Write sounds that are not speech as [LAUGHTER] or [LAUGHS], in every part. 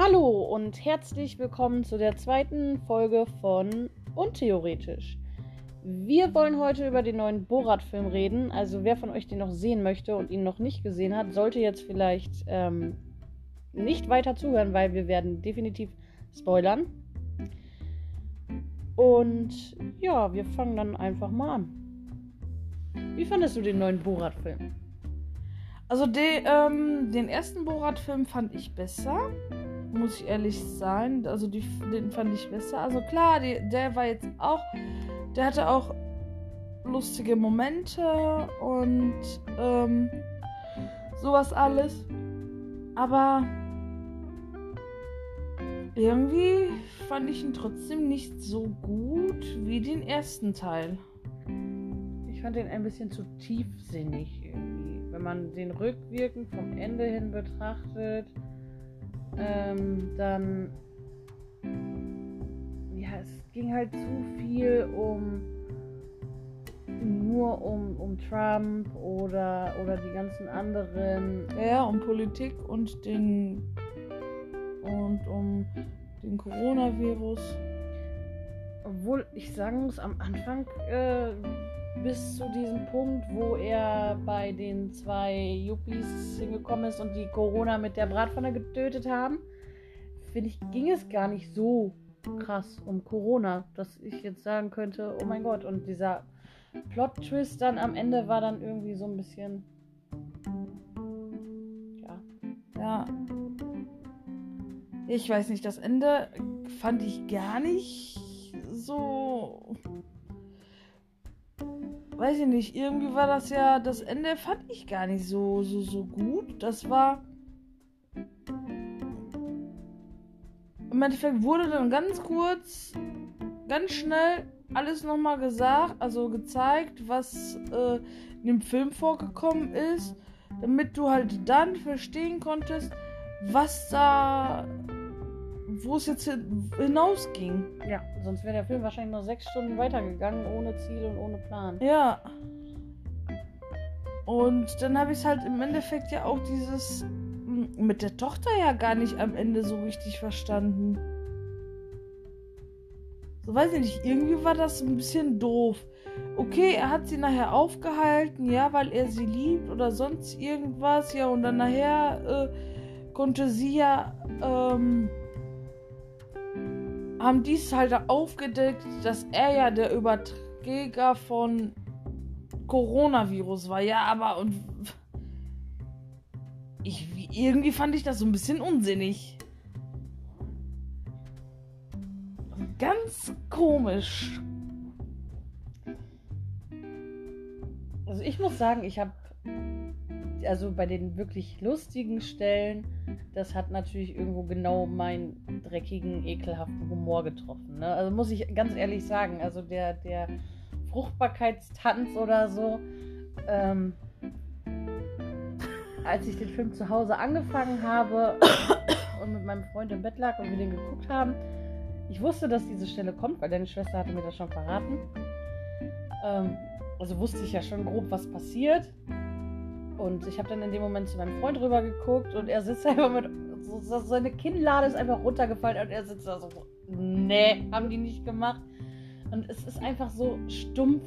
Hallo und herzlich willkommen zu der zweiten Folge von Untheoretisch. Wir wollen heute über den neuen Borat-Film reden. Also wer von euch den noch sehen möchte und ihn noch nicht gesehen hat, sollte jetzt vielleicht ähm, nicht weiter zuhören, weil wir werden definitiv spoilern. Und ja, wir fangen dann einfach mal an. Wie fandest du den neuen Borat-Film? Also de, ähm, den ersten Borat-Film fand ich besser, muss ich ehrlich sein. Also die, den fand ich besser. Also klar, die, der war jetzt auch, der hatte auch lustige Momente und ähm, sowas alles. Aber irgendwie fand ich ihn trotzdem nicht so gut wie den ersten Teil. Ich fand den ein bisschen zu tiefsinnig irgendwie. Wenn man den rückwirkend vom Ende hin betrachtet, ähm, dann. Ja, es ging halt zu viel um. Nur um, um Trump oder, oder die ganzen anderen. Ja, um Politik und den. und um den Coronavirus. Obwohl ich sagen muss, am Anfang äh, bis zu diesem Punkt, wo er bei den zwei Yuppies hingekommen ist und die Corona mit der Bratpfanne getötet haben, finde ich, ging es gar nicht so krass um Corona, dass ich jetzt sagen könnte, oh mein Gott, und dieser Plot-Twist dann am Ende war dann irgendwie so ein bisschen. Ja. Ja. Ich weiß nicht, das Ende fand ich gar nicht so weiß ich nicht, irgendwie war das ja, das Ende fand ich gar nicht so, so, so gut. Das war. Im Endeffekt wurde dann ganz kurz, ganz schnell alles nochmal gesagt, also gezeigt, was äh, in dem Film vorgekommen ist, damit du halt dann verstehen konntest, was da wo es jetzt hinausging. Ja, sonst wäre der Film wahrscheinlich noch sechs Stunden weitergegangen, ohne Ziel und ohne Plan. Ja. Und dann habe ich es halt im Endeffekt ja auch dieses mit der Tochter ja gar nicht am Ende so richtig verstanden. So weiß ich nicht, irgendwie war das ein bisschen doof. Okay, er hat sie nachher aufgehalten, ja, weil er sie liebt oder sonst irgendwas, ja, und dann nachher äh, konnte sie ja ähm, haben dies halt aufgedeckt, dass er ja der Überträger von Coronavirus war. Ja, aber und ich irgendwie fand ich das so ein bisschen unsinnig. Ganz komisch. Also ich muss sagen, ich habe also bei den wirklich lustigen Stellen, das hat natürlich irgendwo genau dreckigen, ekelhaften Humor getroffen. Ne? Also muss ich ganz ehrlich sagen, also der, der Fruchtbarkeitstanz oder so, ähm, als ich den Film zu Hause angefangen habe [COUGHS] und mit meinem Freund im Bett lag und wir den geguckt haben, ich wusste, dass diese Stelle kommt, weil deine Schwester hatte mir das schon verraten. Ähm, also wusste ich ja schon grob, was passiert. Und ich habe dann in dem Moment zu meinem Freund rüber geguckt und er sitzt [LAUGHS] einfach mit. So, seine Kinnlade ist einfach runtergefallen und er sitzt da so. Nee, haben die nicht gemacht. Und es ist einfach so stumpf.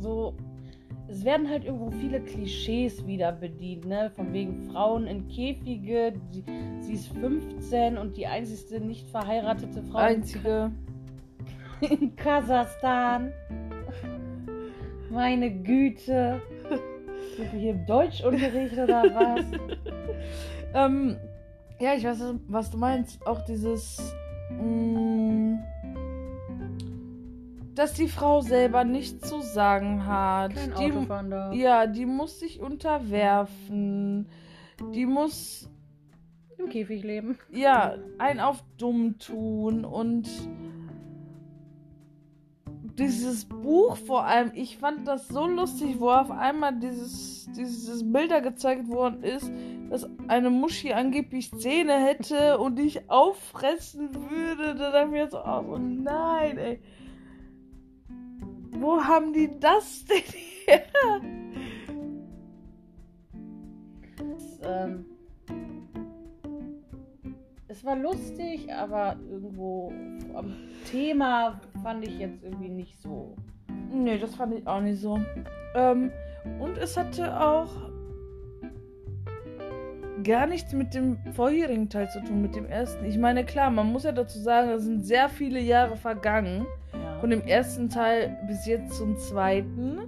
So. Es werden halt irgendwo viele Klischees wieder bedient, ne? Von wegen Frauen in Käfige. Die, sie ist 15 und die einzigste nicht verheiratete Frau. Einzige. [LAUGHS] In Kasachstan. Meine Güte. Sind wir hier im Deutschunterricht oder was? [LAUGHS] [LAUGHS] ähm, ja, ich weiß, was du meinst. Auch dieses. Mh, mm, dass die Frau selber nichts zu sagen hat. Kein die, Autofahren. Ja, die muss sich unterwerfen. Die muss im Käfig leben. Ja, ein auf dumm tun und dieses Buch vor allem, ich fand das so lustig, wo auf einmal dieses, dieses Bilder gezeigt worden ist, eine Muschi angeblich Zähne hätte und dich auffressen würde. Da dachte ich mir so, oh nein, ey. Wo haben die das denn her? Das, ähm, es war lustig, aber irgendwo am Thema fand ich jetzt irgendwie nicht so. Nee, das fand ich auch nicht so. Ähm, und es hatte auch gar nichts mit dem vorherigen Teil zu tun, mit dem ersten. Ich meine, klar, man muss ja dazu sagen, es sind sehr viele Jahre vergangen. Ja. Von dem ersten Teil bis jetzt zum zweiten.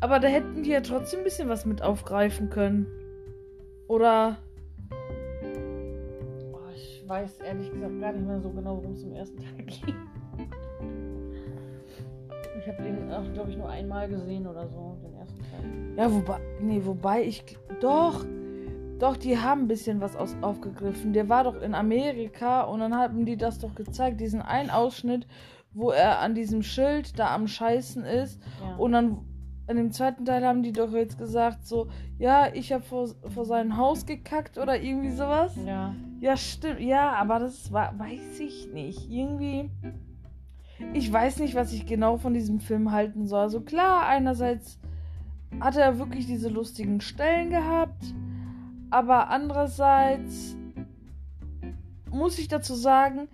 Aber da hätten die ja trotzdem ein bisschen was mit aufgreifen können. Oder. Oh, ich weiß ehrlich gesagt gar nicht mehr so genau, worum es im ersten Teil [LAUGHS] ging. Ich habe den glaube ich, nur einmal gesehen oder so, den ersten Teil. Ja, wobei. Nee, wobei ich. Doch. Doch, die haben ein bisschen was aus, aufgegriffen. Der war doch in Amerika und dann haben die das doch gezeigt, diesen einen Ausschnitt, wo er an diesem Schild da am Scheißen ist. Ja. Und dann in dem zweiten Teil haben die doch jetzt gesagt, so, ja, ich habe vor, vor sein Haus gekackt oder irgendwie sowas. ja. Ja, stimmt. Ja, aber das war, weiß ich nicht. Irgendwie. Ich weiß nicht, was ich genau von diesem Film halten soll. Also klar, einerseits hat er wirklich diese lustigen Stellen gehabt, aber andererseits muss ich dazu sagen,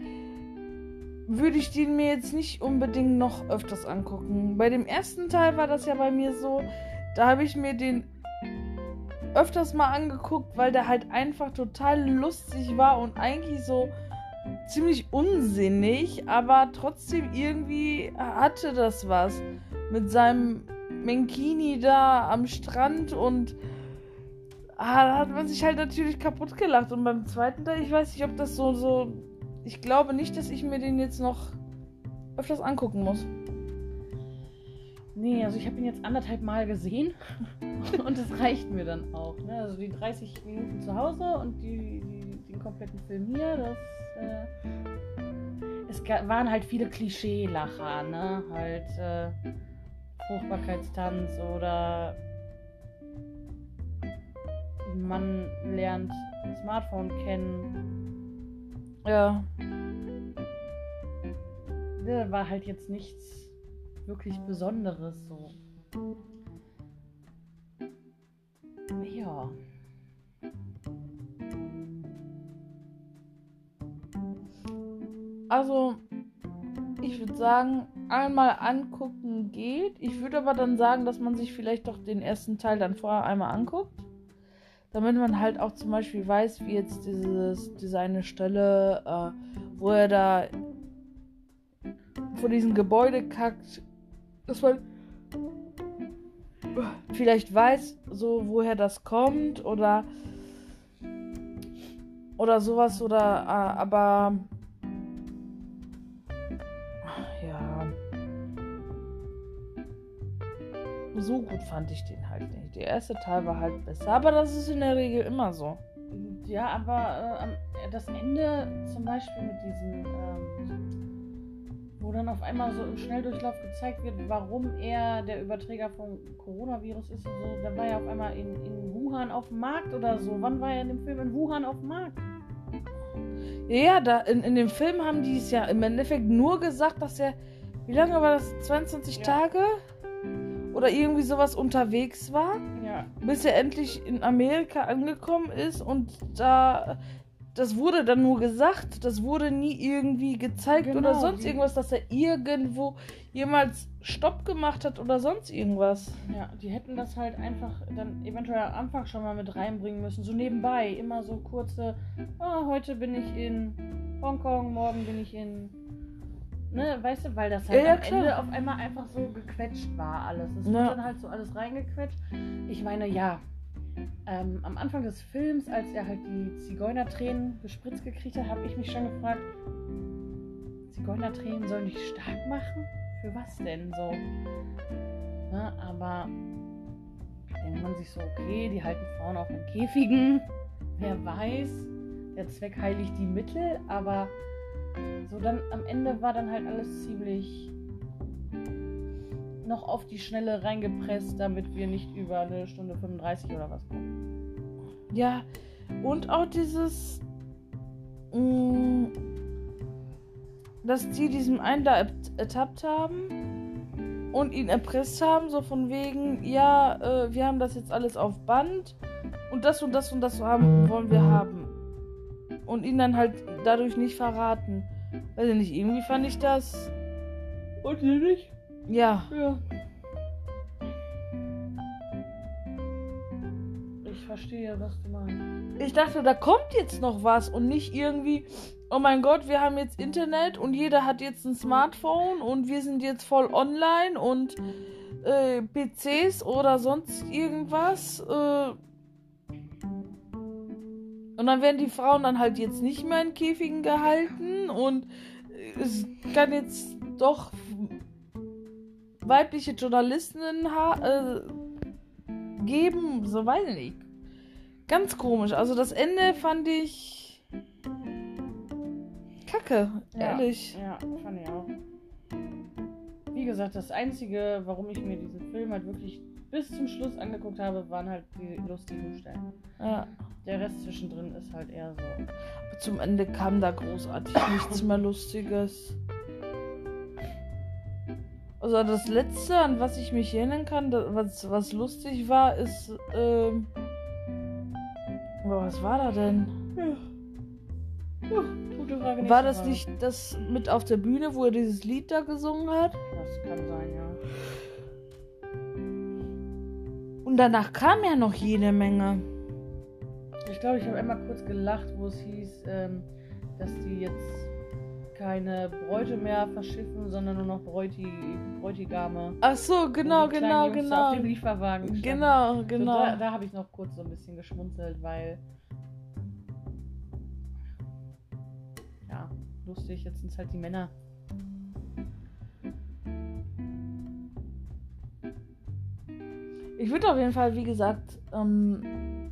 würde ich den mir jetzt nicht unbedingt noch öfters angucken. Bei dem ersten Teil war das ja bei mir so, da habe ich mir den öfters mal angeguckt, weil der halt einfach total lustig war und eigentlich so ziemlich unsinnig, aber trotzdem irgendwie hatte das was. Mit seinem Menkini da am Strand und ah, da hat man sich halt natürlich kaputt gelacht. Und beim zweiten Teil, ich weiß nicht, ob das so, so. Ich glaube nicht, dass ich mir den jetzt noch öfters angucken muss. Nee, also ich habe ihn jetzt anderthalb Mal gesehen [LAUGHS] und das reicht mir dann auch. Ne? Also die 30 Minuten zu Hause und die, die, den kompletten Film hier, das. Äh, es waren halt viele Klischee-Lacher, ne? Halt äh, Fruchtbarkeitstanz oder man lernt ein Smartphone kennen. Ja. Ne, war halt jetzt nichts wirklich Besonderes so. Ja. Also, ich würde sagen, einmal angucken geht. Ich würde aber dann sagen, dass man sich vielleicht doch den ersten Teil dann vorher einmal anguckt. Damit man halt auch zum Beispiel weiß, wie jetzt dieses, diese eine Stelle, äh, wo er da vor diesem Gebäude kackt, dass man vielleicht weiß, so woher das kommt oder oder sowas oder äh, aber so gut fand ich den halt nicht. Der erste Teil war halt besser, aber das ist in der Regel immer so. Ja, aber äh, am- das Ende zum Beispiel mit diesem, ähm, wo dann auf einmal so im Schnelldurchlauf gezeigt wird, warum er der Überträger vom Coronavirus ist und so, da war er auf einmal in, in Wuhan auf dem Markt oder so. Wann war er in dem Film in Wuhan auf dem Markt? Ja, ja, da in, in dem Film haben die es ja im Endeffekt nur gesagt, dass er, wie lange war das? 22 Ja. Tage? Oder irgendwie sowas unterwegs war, Ja, bis er endlich in Amerika angekommen ist und da. Das wurde dann nur gesagt, das wurde nie irgendwie gezeigt Genau, oder sonst irgendwas, dass er irgendwo jemals Stopp gemacht hat oder sonst irgendwas. ja, die hätten das halt einfach dann eventuell am Anfang schon mal mit reinbringen müssen. So nebenbei, immer so kurze, ah, heute bin ich in Hongkong, morgen bin ich in. Ne, weißt du, weil das halt Ja, am klar. Ende auf einmal einfach so gequetscht war alles. Es Ja. wird dann halt so alles reingequetscht. Ich meine, ja, ähm, am Anfang des Films, als er halt die Zigeunertränen gespritzt gekriegt hat, habe ich mich schon gefragt, Zigeunertränen sollen dich stark machen? Für was denn so? Ne, aber denkt man sich so, okay, die halten Frauen auch in Käfigen. Wer weiß, der Zweck heiligt die Mittel, aber so dann am Ende war dann halt alles ziemlich noch auf die Schnelle reingepresst, damit wir nicht über eine Stunde 35 oder was kommen. Ja, und auch dieses, mh, dass die diesem einen da ertappt haben und ihn erpresst haben, so von wegen, ja, äh, wir haben das jetzt alles auf Band und das und das und das haben, wollen wir haben. Und ihn dann halt dadurch nicht verraten. Weiß ich nicht, irgendwie fand ich das. Und sie nicht? Ja. Ja. Ich verstehe, was du meinst. Ich dachte, da kommt jetzt noch was und nicht irgendwie, oh mein Gott, wir haben jetzt Internet und jeder hat jetzt ein Smartphone und wir sind jetzt voll online und äh, PCs oder sonst irgendwas. Äh, und dann werden die Frauen dann halt jetzt nicht mehr in Käfigen gehalten und es kann jetzt doch weibliche Journalistinnen äh, geben, so weiß ich nicht. Ganz komisch. Also das Ende fand ich kacke, ehrlich. Ja, fand ich auch. Wie gesagt, das Einzige, warum ich mir diesen Film halt wirklich bis zum Schluss angeguckt habe, waren halt die lustigen Stellen. Ja. Der Rest zwischendrin ist halt eher so. Aber zum Ende kam da großartig nichts mehr Lustiges. Also das letzte, an was ich mich erinnern kann, was, was lustig war, ist. Ähm, aber was war da denn? Uh, gute Frage. War das Frage. nicht das mit auf der Bühne, wo er dieses Lied da gesungen hat? Das kann sein, ja. Und danach kam ja noch jede Menge. Ich glaube, ich habe einmal kurz gelacht, wo es hieß, ähm, dass die jetzt keine Bräute mehr verschiffen, sondern nur noch Bräuti, Bräutigame. Ach so, genau, genau, Jungs da Auf genau. dem Lieferwagen standen. Genau, So, genau. da da habe ich noch kurz so ein bisschen geschmunzelt, weil. Ja, lustig, jetzt sind es halt die Männer. Ich würde auf jeden Fall, wie gesagt, ähm,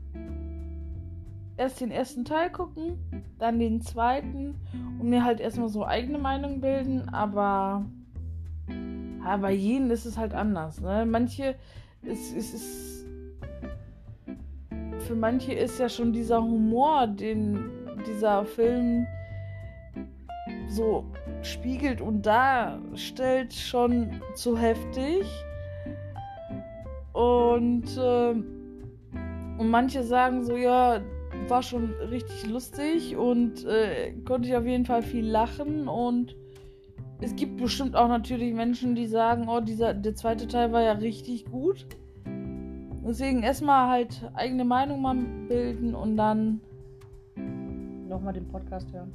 erst den ersten Teil gucken, dann den zweiten und mir halt erstmal so eigene Meinung bilden, aber ja, bei jedem ist es halt anders. Ne? Manche, es, es ist. Für manche ist ja schon dieser Humor, den dieser Film so spiegelt und darstellt, schon zu heftig. Und, ähm, und manche sagen so, ja, war schon richtig lustig und äh, konnte ich auf jeden Fall viel lachen. Und es gibt bestimmt auch natürlich Menschen, die sagen, oh, dieser, der zweite Teil war ja richtig gut. Deswegen erstmal halt eigene Meinung mal bilden und dann. Nochmal den Podcast hören.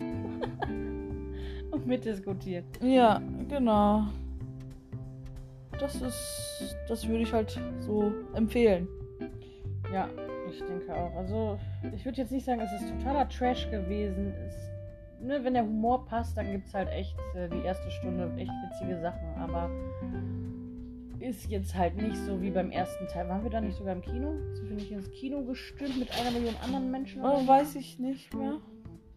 [LAUGHS] Und mitdiskutieren. Ja, genau. Das ist. Das würde ich halt so empfehlen. Ja, ich denke auch. Also, ich würde jetzt nicht sagen, es ist totaler Trash gewesen. Es, ne, wenn der Humor passt, dann gibt es halt echt äh, die erste Stunde echt witzige Sachen. Aber ist jetzt halt nicht so wie beim ersten Teil. Waren wir da nicht sogar im Kino? Sind wir nicht ins Kino gestürmt mit einer Million anderen Menschen? Oh, weiß ich nicht mehr.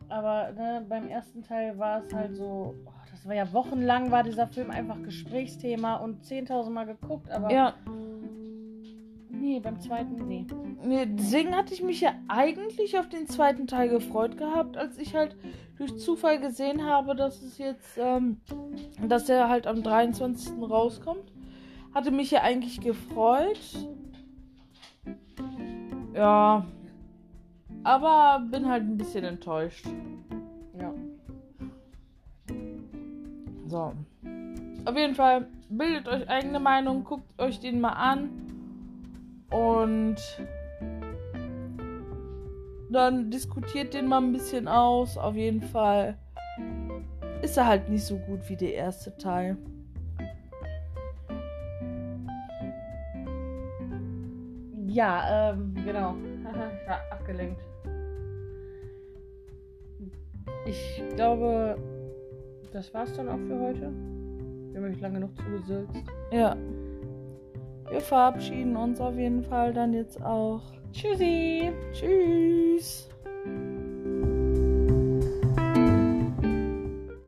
Aber ne, beim ersten Teil war es halt so, oh, das war ja wochenlang, war dieser Film einfach Gesprächsthema und 10.000 Mal geguckt, aber Ja, nee, beim zweiten, nee. Nee, deswegen hatte ich mich ja eigentlich auf den zweiten Teil gefreut gehabt, als ich halt durch Zufall gesehen habe, dass es jetzt, ähm, dass der halt am 23. rauskommt. Hatte mich ja eigentlich gefreut. Ja. Aber bin halt ein bisschen enttäuscht. So. Auf jeden Fall, bildet euch eigene Meinung, guckt euch den mal an. Und dann diskutiert den mal ein bisschen aus. Auf jeden Fall ist er halt nicht so gut wie der erste Teil. Ja, ähm, genau. ich [LAUGHS] war abgelenkt. Ich glaube, das war's dann auch für heute. Wir haben euch lange noch zugesülzt. Ja. Wir verabschieden uns auf jeden Fall dann jetzt auch. Tschüssi! Tschüss.